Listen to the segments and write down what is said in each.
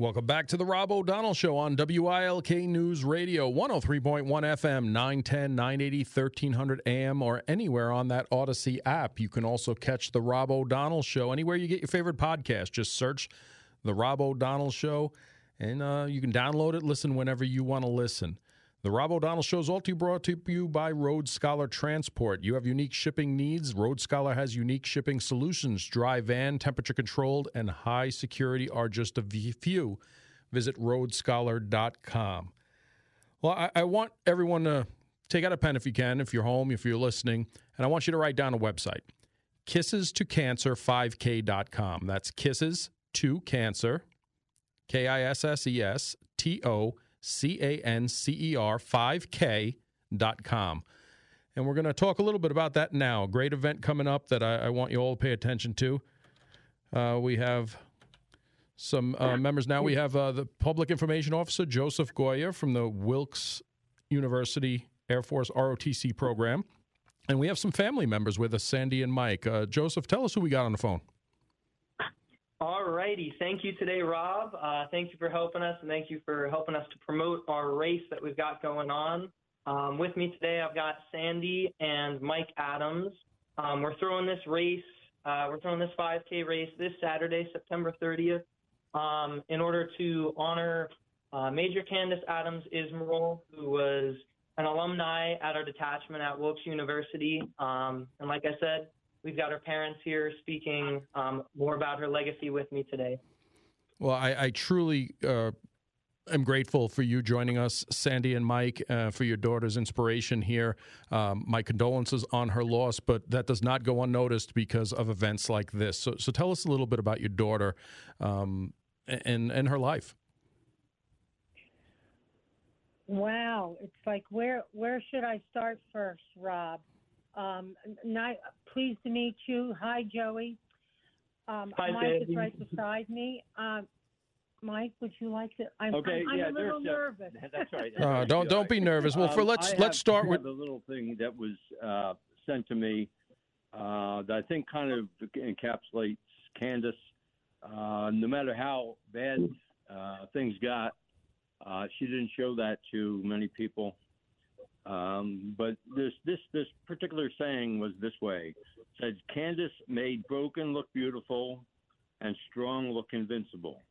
Welcome back to the Rob O'Donnell Show on WILK News Radio, 103.1 FM, 910, 980, 1300 AM, or anywhere on that Odyssey app. You can also catch the Rob O'Donnell Show anywhere you get your favorite podcast. Just search the Rob O'Donnell Show, and uh, you can download it, listen whenever you want to listen. The Rob O'Donnell Show is also brought to you by Road Scholar Transport. You have unique shipping needs. Road Scholar has unique shipping solutions. Dry van, temperature controlled, and high security are just a few. Visit roadscholar.com. Well, I, I want everyone to take out a pen if you can, if you're home, if you're listening, and I want you to write down a website kisses to cancer 5k.com. That's kisses to cancer, K I S S E S T O C A N C E R 5K.com. And we're going to talk a little bit about that now. Great event coming up that I, I want you all to pay attention to. Uh, we have some uh, members now. We have uh, the Public Information Officer, Joseph Gola from the Wilkes University Air Force ROTC program. And we have some family members with us, Sandy and Mike. Uh, Joseph, tell us who we got on the phone. All righty. Thank you today, Rob. Uh, thank you for helping us, and thank you for helping us to promote our race that we've got going on. Um, with me today, I've got Sandy and Mike Adams. Um, we're throwing this race, uh, we're throwing this 5K race this Saturday, September 30th, um, in order to honor uh, Major Candice Adams Ismirle, who was an alumni at our detachment at Wilkes University. Um, and like I said, We've got her parents here speaking um, more about her legacy with me today. Well, I, I truly uh, am grateful for you joining us, Sandy and Mike, uh, for your daughter's inspiration here. Um, my condolences on her loss, but that does not go unnoticed because of events like this. So, so tell us a little bit about your daughter um, and and her life. Wow, it's like where where should I start first, Rob? Um, ni- pleased to meet you. Hi, Joey. Um, Hi, Mike Sandy. is right beside me. Um, Mike, would you like to? I'm, Okay, I'm, I'm yeah, a little nervous. That's right. That's Uh, don't don't be nervous. Well, for Um, let's I let's have- start with have a little thing that was uh, sent to me uh, that I think kind of encapsulates Candice. Uh, no matter how bad uh, things got, uh, she didn't show that to many people. Um, but this this this particular saying was this way: said Candice made broken look beautiful, and strong look invincible.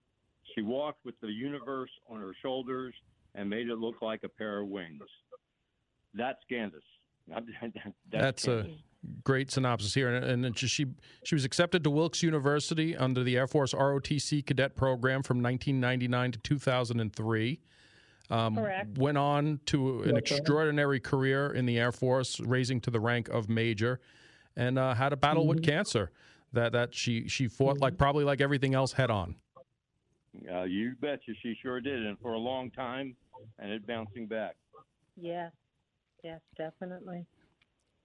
She walked with the universe on her shoulders and made it look like a pair of wings. That's Candice. That's, that's a great synopsis here, and, and she she was accepted to Wilkes University under the Air Force ROTC cadet program from 1999 to 2003. Um, Correct. Went on to an extraordinary career in the Air Force, raising to the rank of major, and uh, had a battle with cancer that that she she fought like probably like everything else head on. Uh, you betcha, she sure did, and for a long time, and it bouncing back. Yes, yes, definitely.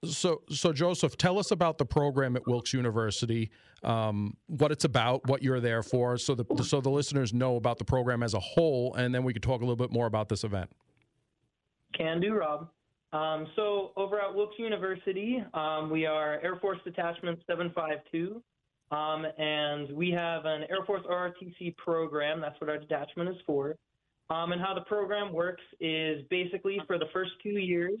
So, so Joseph, tell us about the program at Wilkes University, um, what it's about, what you're there for, so the so the listeners know about the program as a whole, and then we could talk a little bit more about this event. Can do, Rob. Um, so over at Wilkes University, um, we are Air Force Detachment 752, um, and we have an Air Force ROTC program. That's what our detachment is for. Um, and how the program works is basically for the first two years,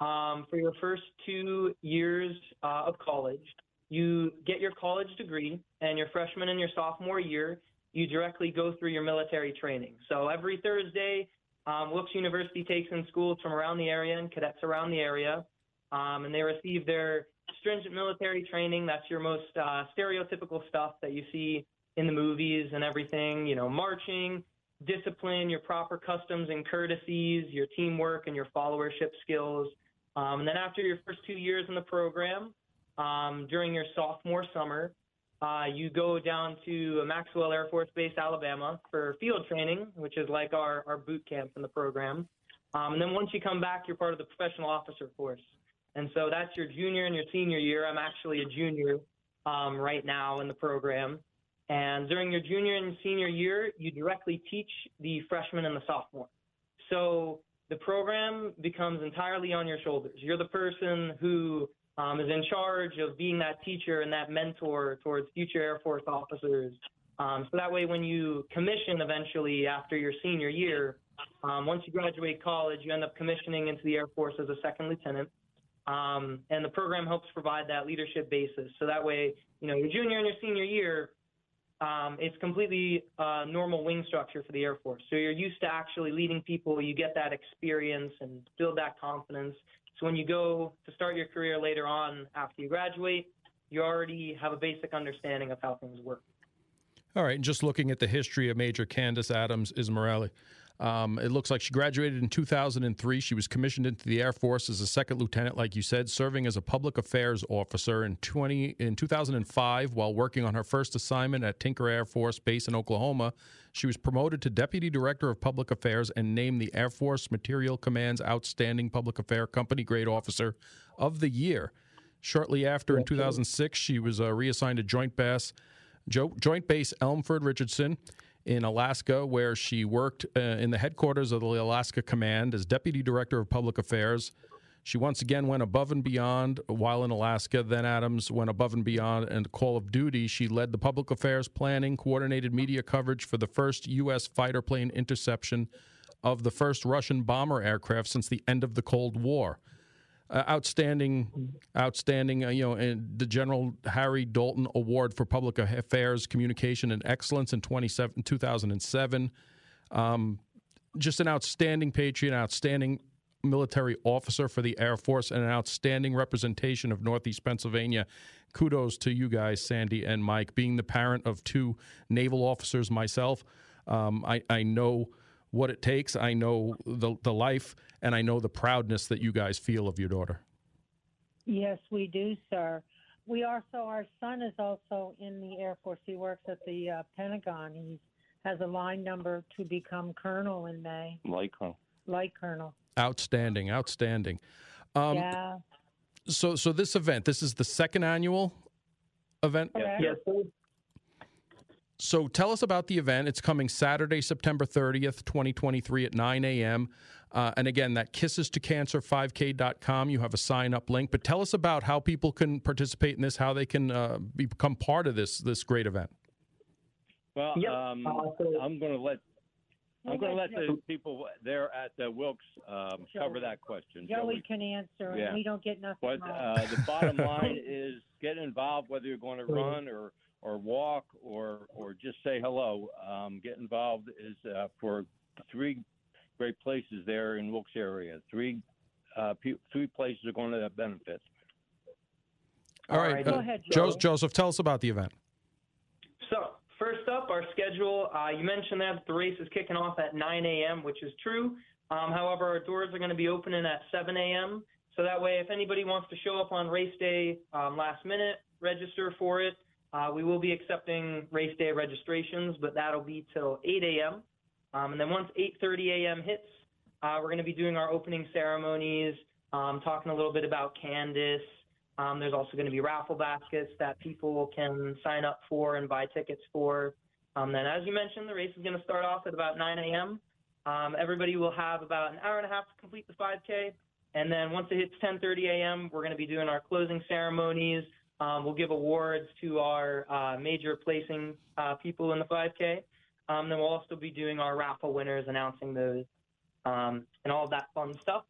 um, for your first two years uh, of college, you get your college degree, and your freshman and your sophomore year, you directly go through your military training. So every Thursday, um, Wilkes University takes in schools from around the area and cadets around the area, um, and they receive their stringent military training. That's your most uh, stereotypical stuff that you see in the movies and everything. You know, marching, discipline, your proper customs and courtesies, your teamwork, and your followership skills. Um, and then after your first two years in the program, um, during your sophomore summer, uh, you go down to Maxwell Air Force Base, Alabama for field training, which is like our, our boot camp in the program. Um, and then once you come back, you're part of the professional officer force. And so that's your junior and your senior year. I'm actually a junior um, right now in the program. And during your junior and senior year, you directly teach the freshman and the sophomore. So the program becomes entirely on your shoulders. You're the person who um, is in charge of being that teacher and that mentor towards future Air Force officers Um, so that way, when you commission eventually after your senior year, um, once you graduate college, you end up commissioning into the Air Force as a second lieutenant. Um, and the program helps provide that leadership basis. So that way, you know, your junior and your senior year, um, it's completely uh, normal wing structure for the Air Force. So you're used to actually leading people. You get that experience and build that confidence. So when you go to start your career later on after you graduate, you already have a basic understanding of how things work. All right, and just looking at the history of Major Candice Adams Ismirle, um, it looks like she graduated in 2003. She was commissioned into the Air Force as a second lieutenant, like you said, serving as a public affairs officer in 20 in 2005 while working on her first assignment at Tinker Air Force Base in Oklahoma. She was promoted to deputy director of public affairs and named the Air Force Material Command's outstanding public affair company grade officer of the year. Shortly after, in 2006, she was uh, reassigned to Joint Base, Joint Base Elmendorf Richardson in Alaska, where she worked uh, in the headquarters of the Alaska Command as Deputy Director of Public Affairs. She once again went above and beyond while in Alaska. Then Adams went above and beyond and Call of Duty. She led the public affairs planning, coordinated media coverage for the first U.S. fighter plane interception of the first Russian bomber aircraft since the end of the Cold War uh, outstanding, outstanding. Uh, you know, and the General Harry Dalton Award for Public Affairs, Communication, and Excellence in 2007. Um, just an outstanding patriot, an outstanding military officer for the Air Force, and an outstanding representation of Northeast Pennsylvania. Kudos to you guys, Sandy and Mike. Being the parent of two naval officers myself, um, I, I know what it takes. I know the the life, and I know the proudness that you guys feel of your daughter. Yes, we do, sir. We also, our son is also in the Air Force. He works at the uh, Pentagon. He has a line number to become colonel in May. Light colonel. Light colonel. Outstanding, outstanding. Um, yeah. So, so this event, this is the second annual event. Correct. Yes, sir. So tell us about the event. It's coming Saturday, September 30th, 2023 at 9 a.m. Uh, and again, that kisses to cancer 5k.com. You have a sign up link, but tell us about how people can participate in this, how they can uh, become part of this this great event. Well, Yep. um, Uh, so- I'm going to let I'm going to let let Joe- the people there at the Wilkes um, cover that question. Joey Joey. can answer, Yeah. and we don't get nothing But uh, the bottom line is get involved, whether you're going to run or or walk or or just say hello. Um, get involved is uh, for three great places there in Wilkes area. Three uh, pe- three places are going to benefit. All right, All right. Go uh, ahead, Jo- Joey. Joseph, tell us about the event. So, first up, our schedule. Uh, you mentioned that the race is kicking off at 9 a.m., which is true. Um, however, our doors are going to be opening at 7 a.m. So that way, if anybody wants to show up on race day um, last minute, register for it. Uh, we will be accepting race day registrations, but that'll be till 8 a.m. Um, and then once 8:30 a.m. hits, uh, we're going to be doing our opening ceremonies, um, talking a little bit about Candice. Um, there's also going to be raffle baskets that people can sign up for and buy tickets for. Um, then, as you mentioned, the race is going to start off at about 9 a.m. Um, everybody will have about an hour and a half to complete the 5K, and then once it hits 10:30 a.m., we're going to be doing our closing ceremonies. Um, we'll give awards to our uh, major placing uh, people in the 5K. Um, then we'll also be doing our raffle winners, announcing those, um, and all that fun stuff.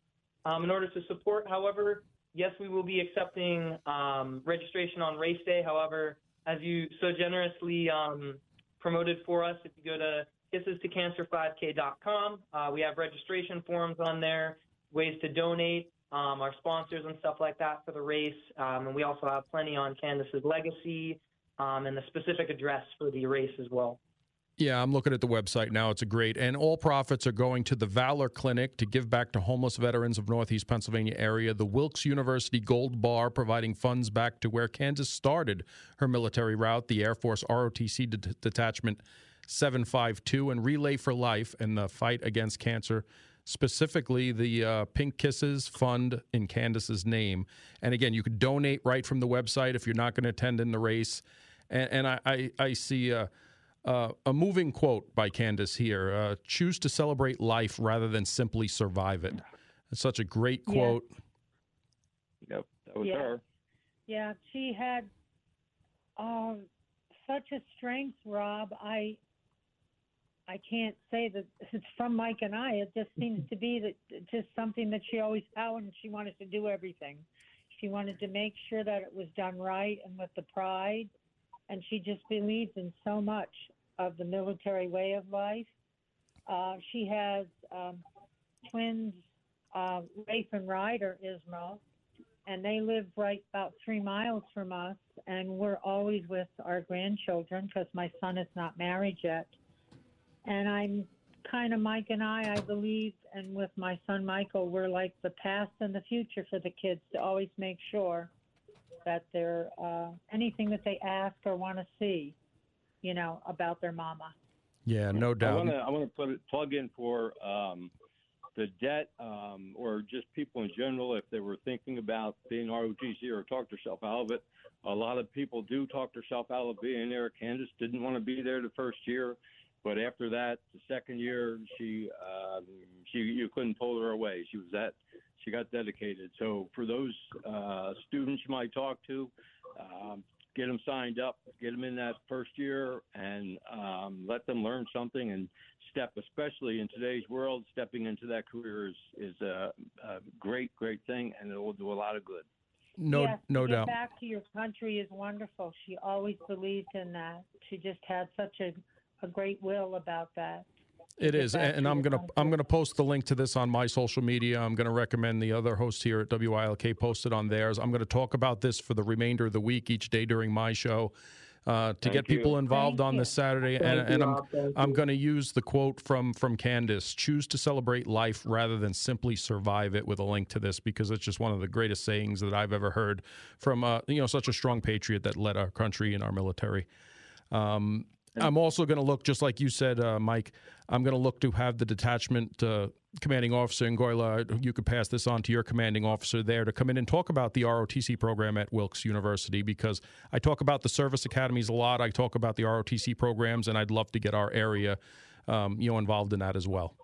Um, in order to support, however, yes, we will be accepting um, registration on race day. However, as you so generously um, promoted for us, if you go to kisses5k.com, uh, we have registration forms on there, ways to donate, um, our sponsors and stuff like that for the race. Um, and we also have plenty on Candice's legacy um, and the specific address for the race as well. Yeah, I'm looking at the website now. It's a great, and all profits are going to the Valor Clinic to give back to homeless veterans of Northeast Pennsylvania area. The Wilkes University Gold Bar providing funds back to where Candice started her military route, the Air Force ROTC Det- Detachment 752, and Relay for Life and the fight against cancer. Specifically, the uh, Pink Kisses Fund in Candice's name. And again, you can donate right from the website if you're not going to attend in the race. And, and I, I, I see. Uh, uh, a moving quote by Candice here uh, choose to celebrate life rather than simply survive it. It's such a great Yeah. quote. Yep, that was Yeah. her. Yeah, she had um, such a strength, Rob. I I can't say that it's from Mike and I. It just seems to be that just something that she always found, and she wanted to do everything. She wanted to make sure that it was done right and with the pride, and she just believed in so much of the military way of life. Uh, she has um, twins, uh, Rafe and Ryder Ismail, and they live right about three miles from us, and we're always with our grandchildren because my son is not married yet. And I'm kind of Mike and I, I believe, and with my son Michael, we're like the past and the future for the kids to always make sure that they're uh, anything that they ask or want to see, you know, about their mama. Yeah, no I doubt. want to I want to put it plug in for um, the debt um, or just people in general if they were thinking about being ROTC or talk themselves out of it. A lot of people do talk themselves out of being there. Candice didn't want to be there the first year, but after that, the second year, she um, she you couldn't pull her away. She was that she got dedicated. So for those uh, students you might talk to, um, get them signed up, get them in that first year, and um, let them learn something and step. Especially in today's world, stepping into that career is is a, a great great thing, and it will do a lot of good. No, yes, no get doubt. Back to your country is wonderful. She always believed in that. She just had such a, a great will about that. It get is, back and I'm gonna. I'm gonna post the link to this on my social media. I'm gonna recommend the other host here at WILK post it on theirs. I'm gonna talk about this for the remainder of the week each day during my show. Uh, to Thank get you. people involved Thank on you. this Saturday, Thank and, and I'm Rob. I'm going to use the quote from from Candice: "Choose to celebrate life rather than simply survive it." With a link to this because it's just one of the greatest sayings that I've ever heard from uh, you know such a strong patriot that led our country and our military. Um, I'm also going to look, just like you said, uh, Mike. I'm going to look to have the detachment uh, commanding officer in Gola. You could pass this on to your commanding officer there to come in and talk about the ROTC program at Wilkes University because I talk about the service academies a lot. I talk about the ROTC programs, and I'd love to get our area, um, you know, involved in that as well.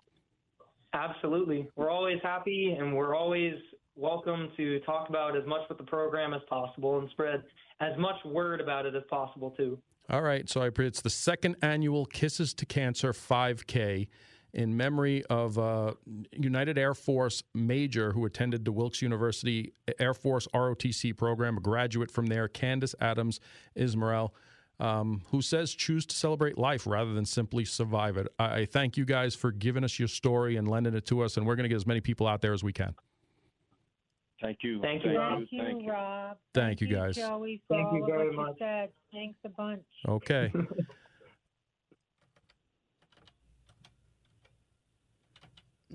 Absolutely. We're always happy and we're always welcome to talk about as much with the program as possible and spread as much word about it as possible too. All right, so I, it's the second annual Kisses to Cancer 5K in memory of a United Air Force major who attended the Wilkes University Air Force ROTC program, a graduate from there, Candice Adams Ismirle, um, who says choose to celebrate life rather than simply survive it. I, I thank you guys for giving us your story and lending it to us, and we're going to get as many people out there as we can. Thank you. Thank you, Rob. Thank you, Thank you. Rob. Thank you, guys. Joey, for Thank you of very what much. you said. Thanks a bunch. Okay.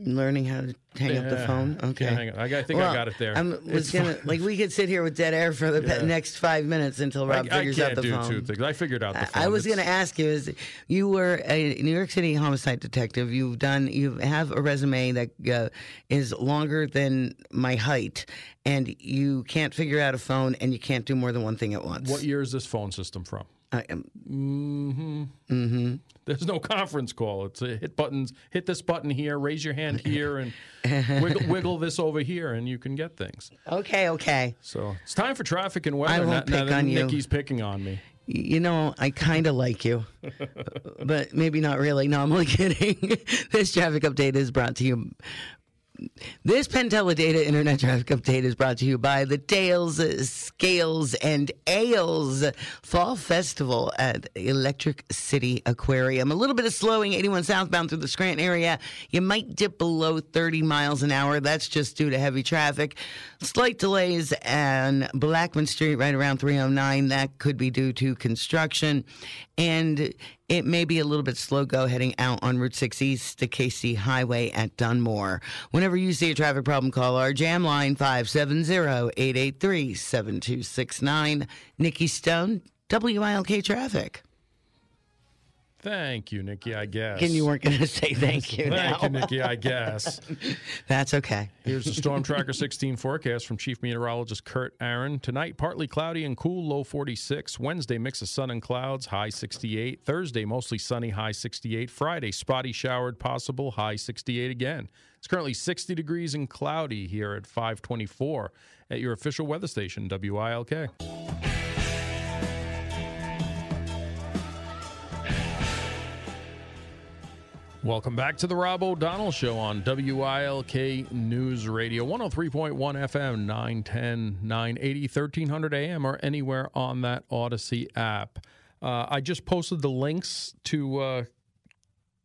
Learning how to hang up the phone. Okay. Yeah. I, I think Well, I got it there. I was It's gonna fine. like we could sit here with dead air for the Yeah. next five minutes until Rob I, figures out the do phone. two things. I figured out the phone. I was going to ask you: Is you were a New York City homicide detective? You've done. You have a resume that uh, is longer than my height, and you can't figure out a phone, and you can't do more than one thing at once. What year is this phone system from? I am. Mm-hmm. Mm-hmm. There's no conference call. It's a hit buttons. Hit this button here. Raise your hand here, and wiggle, wiggle this over here, and you can get things. Okay. Okay. So it's time for traffic and weather. I won't now pick on you. Nikki's picking on me. You know, I kind of like you, but maybe not really. No, I'm only kidding. this traffic update is brought to you. This PenTeleData Internet Traffic Update is brought to you by the uh, Scales, and Ales Fall Festival at Electric City Aquarium. A little bit of slowing, 81 southbound through the Scranton area. You might dip below 30 miles an hour. That's just due to heavy traffic. Slight delays on Blackman Street right around 309. That could be due to construction. And it may be a little bit slow go heading out on Route 6 East to Casey Highway at Dunmore. Whenever you see a traffic problem, call our jam line 570-883-7269. Nikki Stone, WILK Traffic. Thank you, Nikki. I guess. And you weren't going to say thank you Thank now. you, Nikki. I guess. That's okay. Here's the Storm Tracker 16 forecast from Chief Meteorologist Kurt Aaron. Tonight, partly cloudy and cool, low 46. Wednesday, mix of sun and clouds, high 68. Thursday, mostly sunny, high 68. Friday, spotty showered possible, high 68 again. It's currently 60 degrees and cloudy here at 524 at your official weather station, WILK. Welcome back to the Rob O'Donnell Show on WILK News Radio, 103.1 FM, 910, 980, 1300 AM, or anywhere on that Odyssey app. Uh, I just posted the links to uh,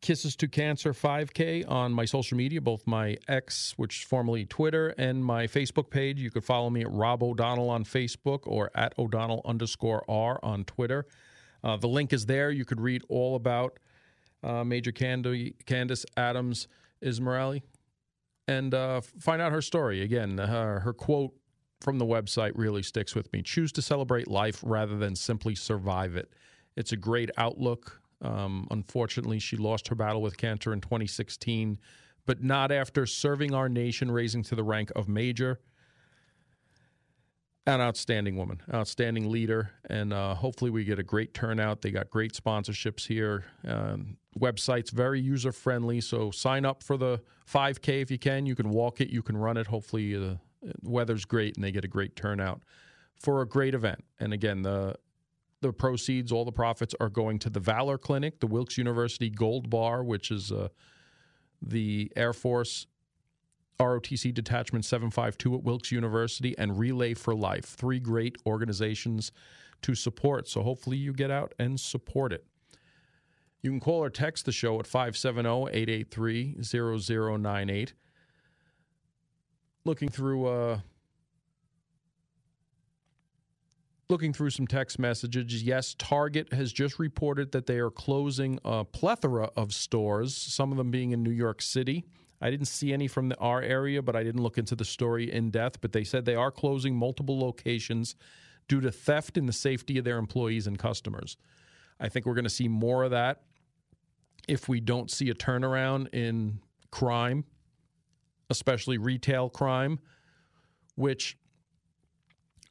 Kisses to Cancer 5K on my social media, both my X, which is formerly Twitter, and my Facebook page. You could follow me at Rob O'Donnell on Facebook or at O'Donnell underscore R on Twitter. Uh, the link is there. You could read all about uh, Major Candy, Candice Adams Ismirle and uh, find out her story. Again, her, her quote from the website really sticks with me. Choose to celebrate life rather than simply survive it. It's a great outlook. Um, unfortunately, she lost her battle with cancer in 2016, but not after serving our nation, raising to the rank of major an outstanding woman, outstanding leader, and uh, hopefully we get a great turnout. They got great sponsorships here. Um, website's very user friendly, so sign up for the 5K if you can. You can walk it, you can run it. Hopefully uh, the weather's great and they get a great turnout for a great event. And again, the the proceeds, all the profits are going to the Valor Clinic, the Wilkes University Gold Bar, which is uh, the Air Force ROTC Detachment 752 at Wilkes University, and Relay for Life. Three great organizations to support. So hopefully you get out and support it. You can call or text the show at 570 883 0098. Looking through. Uh, looking through some text messages, yes, Target has just reported that they are closing a plethora of stores, some of them being in New York City. I didn't see any from the, our area, but I didn't look into the story in depth. But they said they are closing multiple locations due to theft in the safety of their employees and customers. I think we're going to see more of that if we don't see a turnaround in crime, especially retail crime, which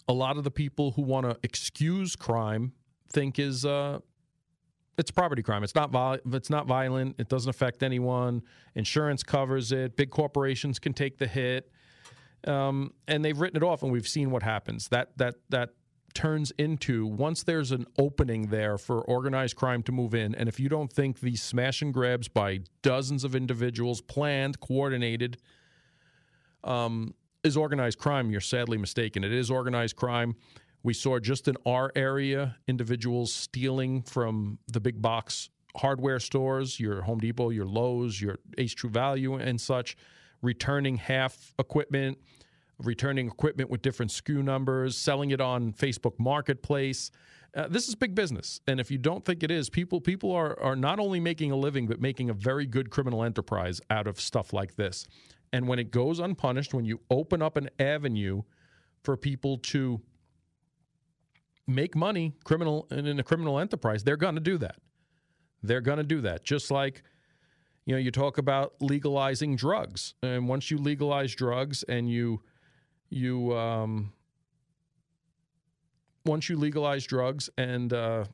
a lot of the people who want to excuse crime think is uh, it's property crime. It's not it's not violent. It doesn't affect anyone. Insurance covers it. Big corporations can take the hit, um, and they've written it off. And we've seen what happens. That that that turns into once there's an opening there for organized crime to move in. And if you don't think these smash and grabs by dozens of individuals, planned, coordinated, um, is organized crime, you're sadly mistaken. It is organized crime. We saw just in our area individuals stealing from the big box hardware stores, your Home Depot, your Lowe's, your Ace True Value, and such, returning half equipment, returning equipment with different SKU numbers, selling it on Facebook Marketplace. Uh, this is big business, and if you don't think it is, people people are are not only making a living but making a very good criminal enterprise out of stuff like this. And when it goes unpunished, when you open up an avenue for people to make money criminal in a criminal enterprise, they're going to do that. They're going to do that. Just like you know, you talk about legalizing drugs, and once you legalize drugs and you you um, once you legalize drugs and uh,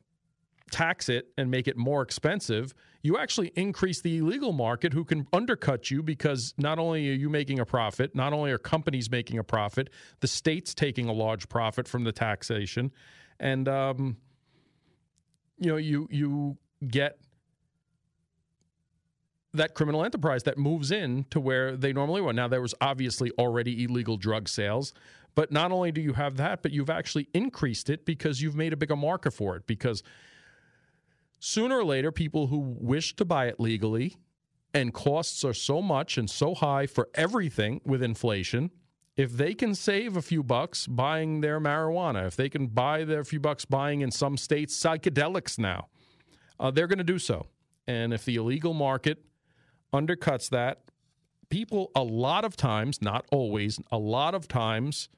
tax it and make it more expensive, you actually increase the illegal market who can undercut you because not only are you making a profit, not only are companies making a profit, the state's taking a large profit from the taxation and um, you know you you get that criminal enterprise that moves in to where they normally were. Now there was obviously already illegal drug sales, but not only do you have that, but you've actually increased it because you've made a bigger market for it. Because sooner or later, people who wish to buy it legally and costs are so much and so high for everything with inflation if they can save a few bucks buying their marijuana, if they can buy their few bucks buying in some states psychedelics now, uh, they're going to do so. And if the illegal market undercuts that, people a lot of times, not always, a lot of times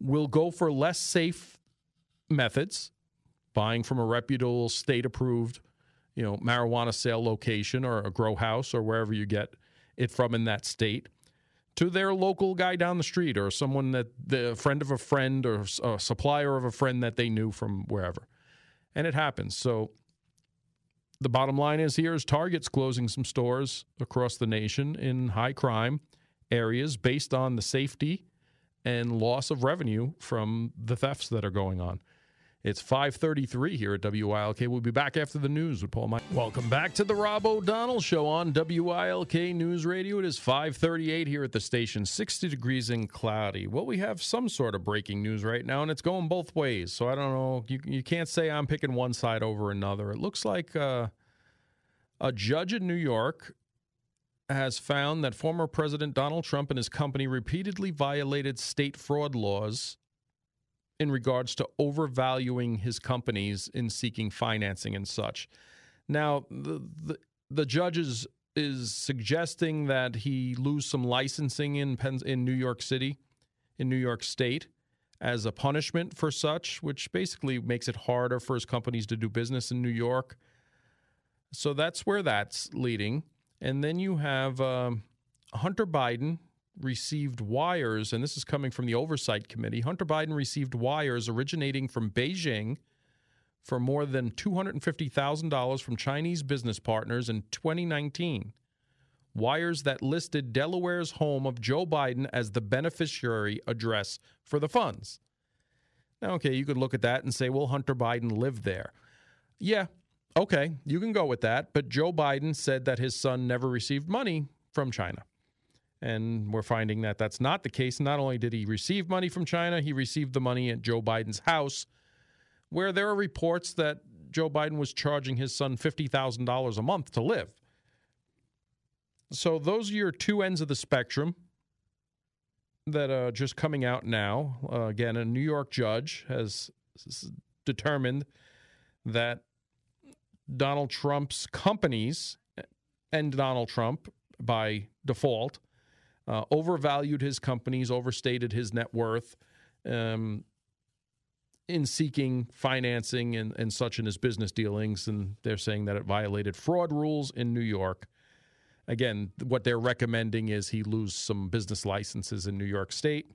will go for less safe methods, buying from a reputable state approved, you know, marijuana sale location or a grow house or wherever you get it from in that state to their local guy down the street or someone that the friend of a friend or a supplier of a friend that they knew from wherever. And it happens. So the bottom line is here is Target's closing some stores across the nation in high crime areas based on the safety and loss of revenue from the thefts that are going on. It's 5:33 here at WILK. We'll be back after the news with Paul Mike. Welcome back to the Rob O'Donnell Show on WILK News Radio. It is 5:38 here at the station. 60 degrees and cloudy. Well, we have some sort of breaking news right now, and it's going both ways. So I don't know. You you can't say I'm picking one side over another. It looks like uh, a judge in New York has found that former President Donald Trump and his company repeatedly violated state fraud laws in regards to overvaluing his companies in seeking financing and such. Now, the the, the judge is, is suggesting that he lose some licensing in in New York City, in New York State, as a punishment for such, which basically makes it harder for his companies to do business in New York. So that's where that's leading. And then you have um, Hunter Biden received wires, and this is coming from the Oversight Committee. Hunter Biden received wires originating from Beijing for more than $250,000 from Chinese business partners in 2019. Wires that listed Delaware's home of Joe Biden as the beneficiary address for the funds. Now, okay, you could look at that and say, well, Hunter Biden lived there. Yeah, okay, you can go with that. But Joe Biden said that his son never received money from China. And we're finding that that's not the case. Not only did he receive money from China, he received the money at Joe Biden's house, where there are reports that Joe Biden was charging his son $50,000 a month to live. So those are your two ends of the spectrum that are just coming out now. Uh, again, a New York judge has determined that Donald Trump's companies and Donald Trump by default uh, overvalued his companies, overstated his net worth um, in seeking financing and, and such in his business dealings. And they're saying that it violated fraud rules in New York. Again, what they're recommending is he lose some business licenses in New York State.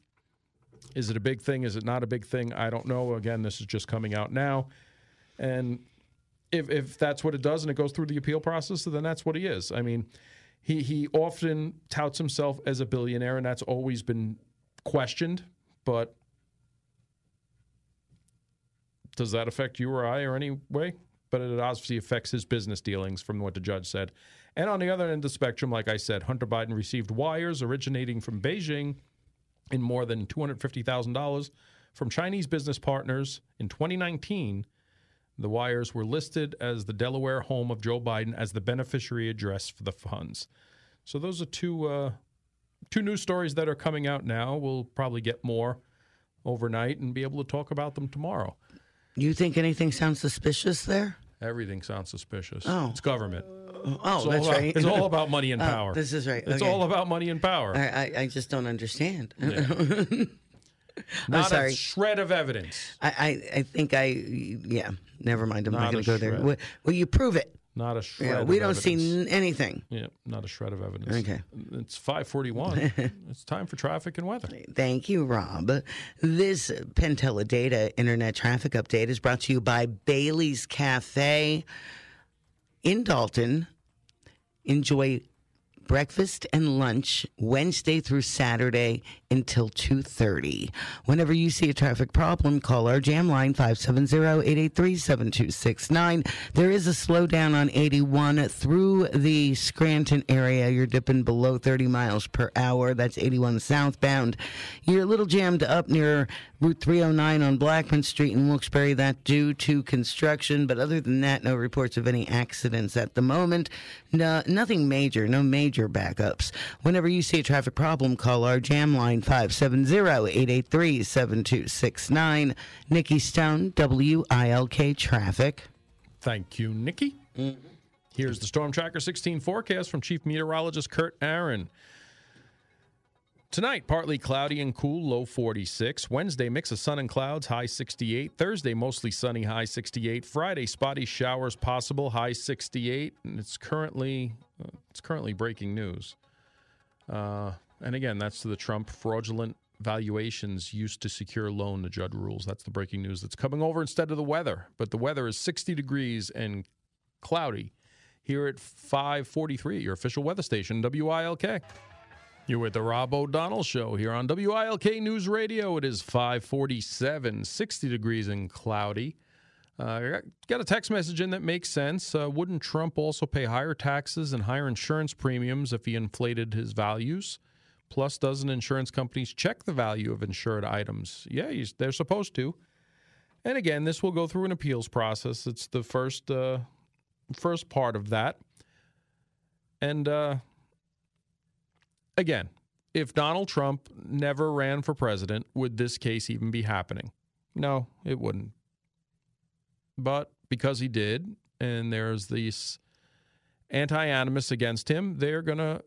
Is it a big thing? Is it not a big thing? I don't know. Again, this is just coming out now. And if, if that's what it does and it goes through the appeal process, then that's what he is. I mean, he he often touts himself as a billionaire, and that's always been questioned. But does that affect you or I or any way? But it obviously affects his business dealings, from what the judge said. And on the other end of the spectrum, like I said, Hunter Biden received wires originating from Beijing in more than two hundred fifty thousand dollars from Chinese business partners in 2019 the wires were listed as the Delaware home of Joe Biden as the beneficiary address for the funds. So those are two uh, two news stories that are coming out now. We'll probably get more overnight and be able to talk about them tomorrow. You think anything sounds suspicious there? Everything sounds suspicious. Oh. It's government. Oh, It's that's about, right. It's all about money and Oh, power. this is right. It's Okay. all about money and power. I, I, I just don't understand. Not sorry. a shred of evidence. I, I, I think I, yeah, never mind. I'm not, Not going to go there. Will, will you prove it? Not a shred. Yeah, of we don't evidence. see n- anything. Yeah, not a shred of evidence. Okay. It's 541. it's time for traffic and weather. Thank you, Rob. This PenTeleData Internet Traffic Update is brought to you by Bailey's Cafe in Dalton. Enjoy breakfast and lunch Wednesday through Saturday until 2:30. Whenever you see a traffic problem, call our jam line 570-883-7269. There is a slowdown on 81 through the Scranton area. You're dipping below 30 miles per hour. That's 81 southbound. You're a little jammed up near Route 309 on Blackman Street in Wilkes-Barre. That due to construction, but other than that, no reports of any accidents at the moment. No, nothing major, no major backups. Whenever you see a traffic problem, call our jam line 570-883-7269. Nikki Stone, WILK Traffic. Thank you, Nikki. Mm-hmm. Here's the Storm Tracker 16 forecast from Chief Meteorologist Kurt Aaron. Tonight, partly cloudy and cool, low 46. Wednesday, mix of sun and clouds, high 68. Thursday, mostly sunny, high 68. Friday, spotty showers possible, high 68. And it's currently uh, it's currently breaking news. Uh, and again, that's to the Trump fraudulent valuations used to secure loan, the judge rules. That's the breaking news that's coming over instead of the weather. But the weather is 60 degrees and cloudy here at 543 at your official weather station, WILK. You're with the Rob O'Donnell Show here on WILK News Radio. It is 547, 60 degrees and cloudy. Uh, got a text message in that makes sense. Uh, wouldn't Trump also pay higher taxes and higher insurance premiums if he inflated his values? Plus, doesn't insurance companies check the value of insured items? Yeah, they're supposed to. And again, this will go through an appeals process. It's the first uh, first part of that. And uh, again, if Donald Trump never ran for president, would this case even be happening? No, it wouldn't. But because he did, and there's these anti animus against him, they're going to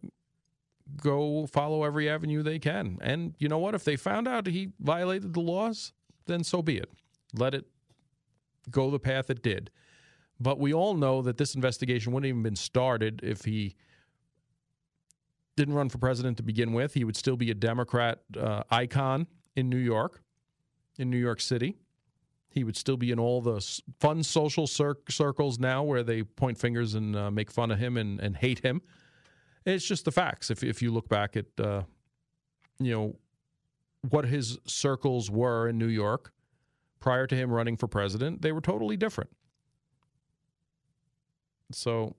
go follow every avenue they can. And you know what? If they found out he violated the laws, then so be it. Let it go the path it did. But we all know that this investigation wouldn't even been started if he didn't run for president to begin with. He would still be a Democrat uh, icon in New York, in New York City. He would still be in all the fun social cir- circles now where they point fingers and uh, make fun of him and, and hate him. It's just the facts. If, if you look back at, uh, you know, what his circles were in New York prior to him running for president, they were totally different. So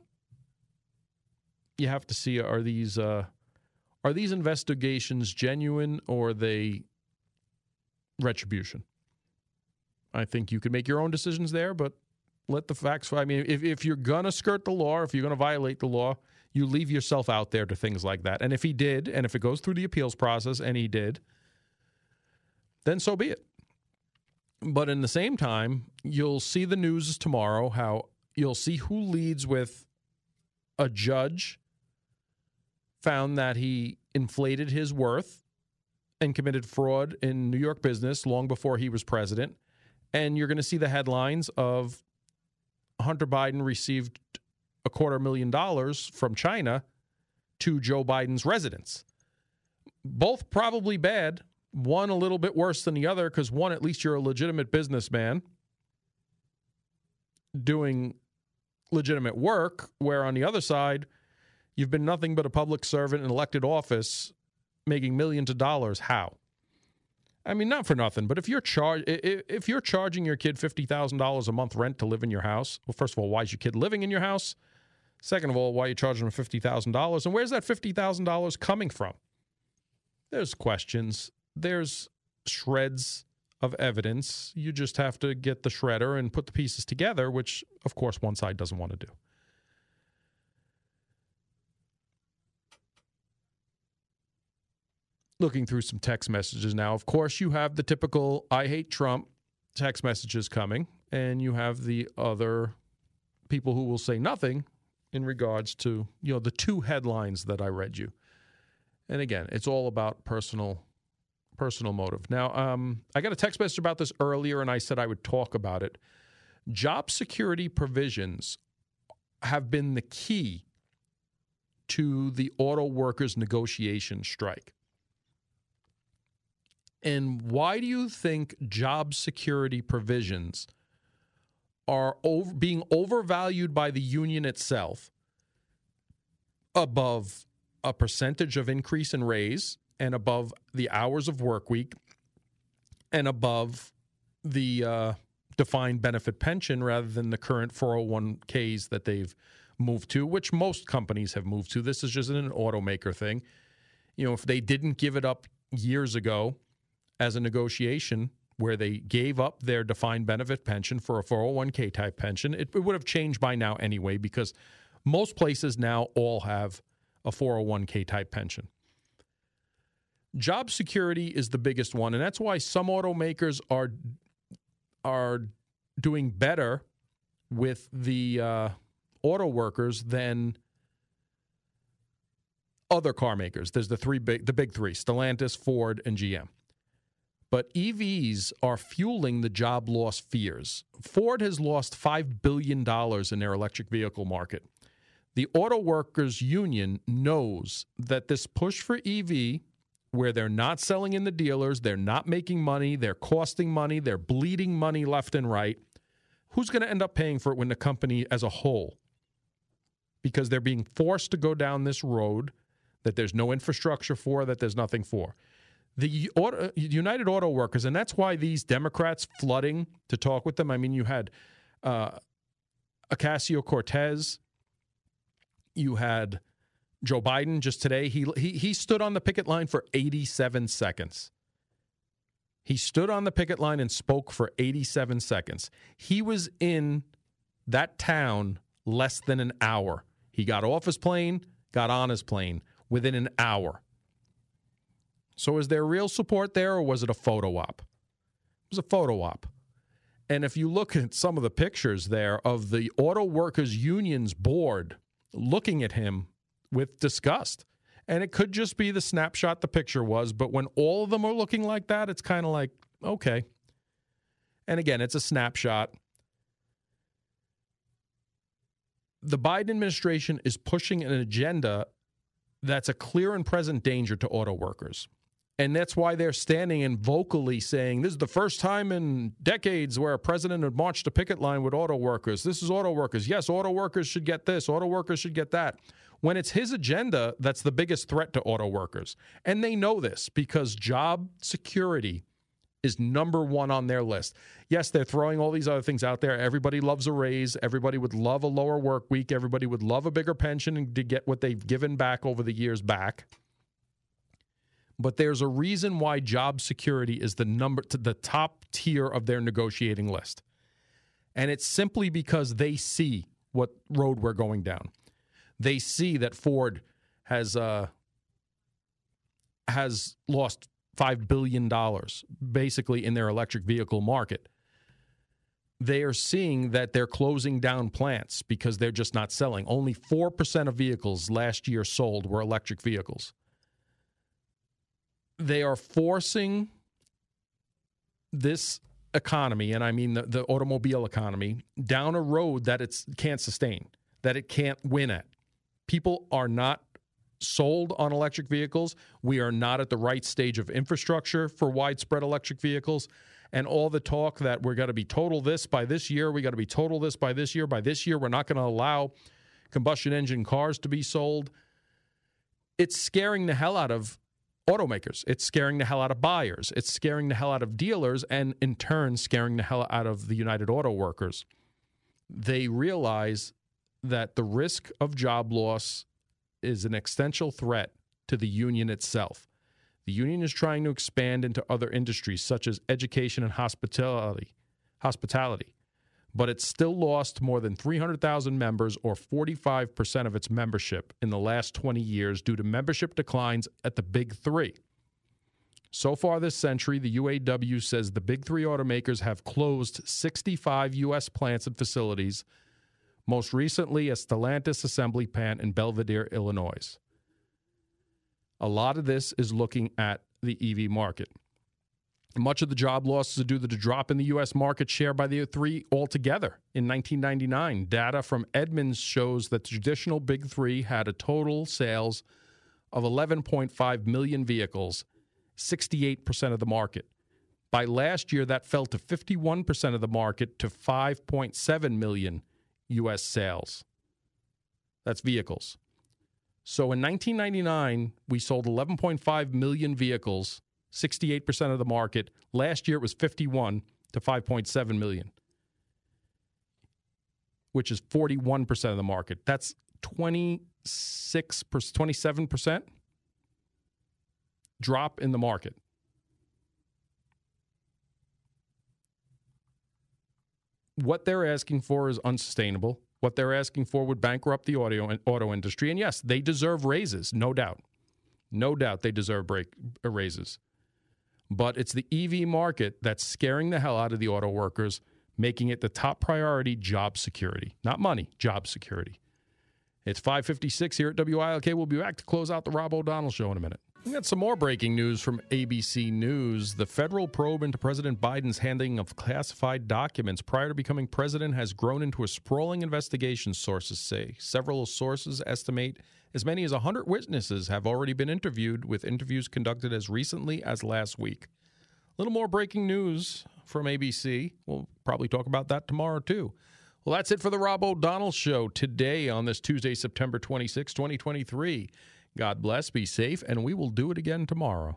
you have to see are these uh, are these investigations genuine or they retribution? I think you can make your own decisions there, but let the facts. I mean, if, if you're gonna skirt the law, if you're gonna violate the law, you leave yourself out there to things like that. And if he did, and if it goes through the appeals process, and he did, then so be it. But in the same time, you'll see the news tomorrow how you'll see who leads with a judge found that he inflated his worth and committed fraud in New York business long before he was president. And you're going to see the headlines of Hunter Biden received a quarter million dollars from China to Joe Biden's residence. Both probably bad. One a little bit worse than the other because one, at least you're a legitimate businessman doing legitimate work, where on the other side, You've been nothing but a public servant in elected office making millions of dollars. How? I mean, not for nothing, but if you're char- if you're charging your kid fifty thousand dollars a month rent to live in your house, well, first of all, why is your kid living in your house? Second of all, why are you charging them fifty thousand dollars, and where's that fifty thousand dollars coming from? There's questions. There's shreds of evidence. You just have to get the shredder and put the pieces together, which, of course, one side doesn't want to do. Looking through some text messages now. Of course, you have the typical I hate Trump text messages coming, and you have the other people who will say nothing in regards to, you know, the two headlines that I read you. And again, it's all about personal personal motive. Now, um, I got a text message about this earlier, and I said I would talk about it. Job security provisions have been the key to the auto workers' negotiation strike. And why do you think job security provisions are over, being overvalued by the union itself above a percentage of increase in raise and above the hours of work week and above the uh, defined benefit pension rather than the current 401ks that they've moved to, which most companies have moved to. This is just an automaker thing. You know, if they didn't give it up years ago, as a negotiation where they gave up their defined benefit pension for a 401k type pension. It, it, would have changed by now anyway because most places now all have a 401k type pension. Job security is the biggest one, and that's why some automakers are are doing better with the uh, auto workers than other car makers. There's the three big the big three: Stellantis, Ford, and GM. But EVs are fueling the job loss fears. Ford has lost $5 billion in their electric vehicle market. The Auto Workers Union knows that this push for EV, where they're not selling in the dealers, they're not making money, they're costing money, they're bleeding money left and right, who's going to end up paying for it when the company as a whole? Because they're being forced to go down this road that there's no infrastructure for, that there's nothing for. The auto, United Auto Workers, and that's why these Democrats flooding to talk with them. I mean, you had uh, Ocasio Cortez, you had Joe Biden just today. He, he he stood on the picket line for 87 seconds. He stood on the picket line and spoke for 87 seconds. He was in that town less than an hour. He got off his plane, got on his plane within an hour. So, is there real support there, or was it a photo op? It was a photo op. And if you look at some of the pictures there of the Auto Workers Union's board looking at him with disgust, and it could just be the snapshot the picture was, but when all of them are looking like that, it's kind of like, okay. And again, it's a snapshot. The Biden administration is pushing an agenda that's a clear and present danger to auto workers. And that's why they're standing and vocally saying, This is the first time in decades where a president had marched a picket line with auto workers. This is auto workers. Yes, auto workers should get this, auto workers should get that when it's his agenda that's the biggest threat to auto workers. And they know this because job security is number one on their list. Yes, they're throwing all these other things out there. Everybody loves a raise. Everybody would love a lower work week. Everybody would love a bigger pension and to get what they've given back over the years back. But there's a reason why job security is the number to the top tier of their negotiating list. And it's simply because they see what road we're going down they see that Ford has uh, has lost five billion dollars basically in their electric vehicle market. They are seeing that they're closing down plants because they're just not selling. Only 4% of vehicles last year sold were electric vehicles. They are forcing this economy, and I mean the, the automobile economy, down a road that it can't sustain, that it can't win at people are not sold on electric vehicles. We are not at the right stage of infrastructure for widespread electric vehicles. And all the talk that we're going to be total this by this year, we got to be total this by this year, by this year, we're not going to allow combustion engine cars to be sold. It's scaring the hell out of automakers. It's scaring the hell out of buyers. It's scaring the hell out of dealers, and in turn, scaring the hell out of the United Auto Workers. They realize that the risk of job loss is an existential threat to the union itself. The union is trying to expand into other industries such as education and hospitality. Hospitality. But it's still lost more than 300,000 members or 45% of its membership in the last 20 years due to membership declines at the big 3. So far this century, the UAW says the big 3 automakers have closed 65 US plants and facilities most recently a Stellantis assembly plant in Belvidere, Illinois. A lot of this is looking at the EV market. Much of the job losses are due to the drop in the U.S. market share by the three altogether. In 1999, data from Edmunds shows that the traditional Big Three had a total sales of 11.5 million vehicles, 68% of the market. By last year, that fell to 51% of the market to 5.7 million U.S. sales. That's vehicles. So in 1999, we sold 11.5 million vehicles, 68% of the market. Last year, it was 51 to 5.7 million, which is 41% of the market. That's twenty-six percent, 27% drop in the market. what they're asking for is unsustainable. What they're asking for would bankrupt the audio auto industry. And yes, they deserve raises, no doubt. No doubt they deserve break, raises. But it's the EV market that's scaring the hell out of the auto workers, making it the top priority job security. Not money, job security. It's 556 here at WILK. We'll be back to close out the Rob O'Donnell show in a minute. We got some more breaking news from ABC News. The federal probe into President Biden's handling of classified documents prior to becoming president has grown into a sprawling investigation, sources say. Several sources estimate as many as 100 witnesses have already been interviewed, with interviews conducted as recently as last week. A little more breaking news from ABC. We'll probably talk about that tomorrow, too. Well, that's it for the Rob O'Donnell Show today on this Tuesday, September 26, 2023. God bless, be safe, and we will do it again tomorrow.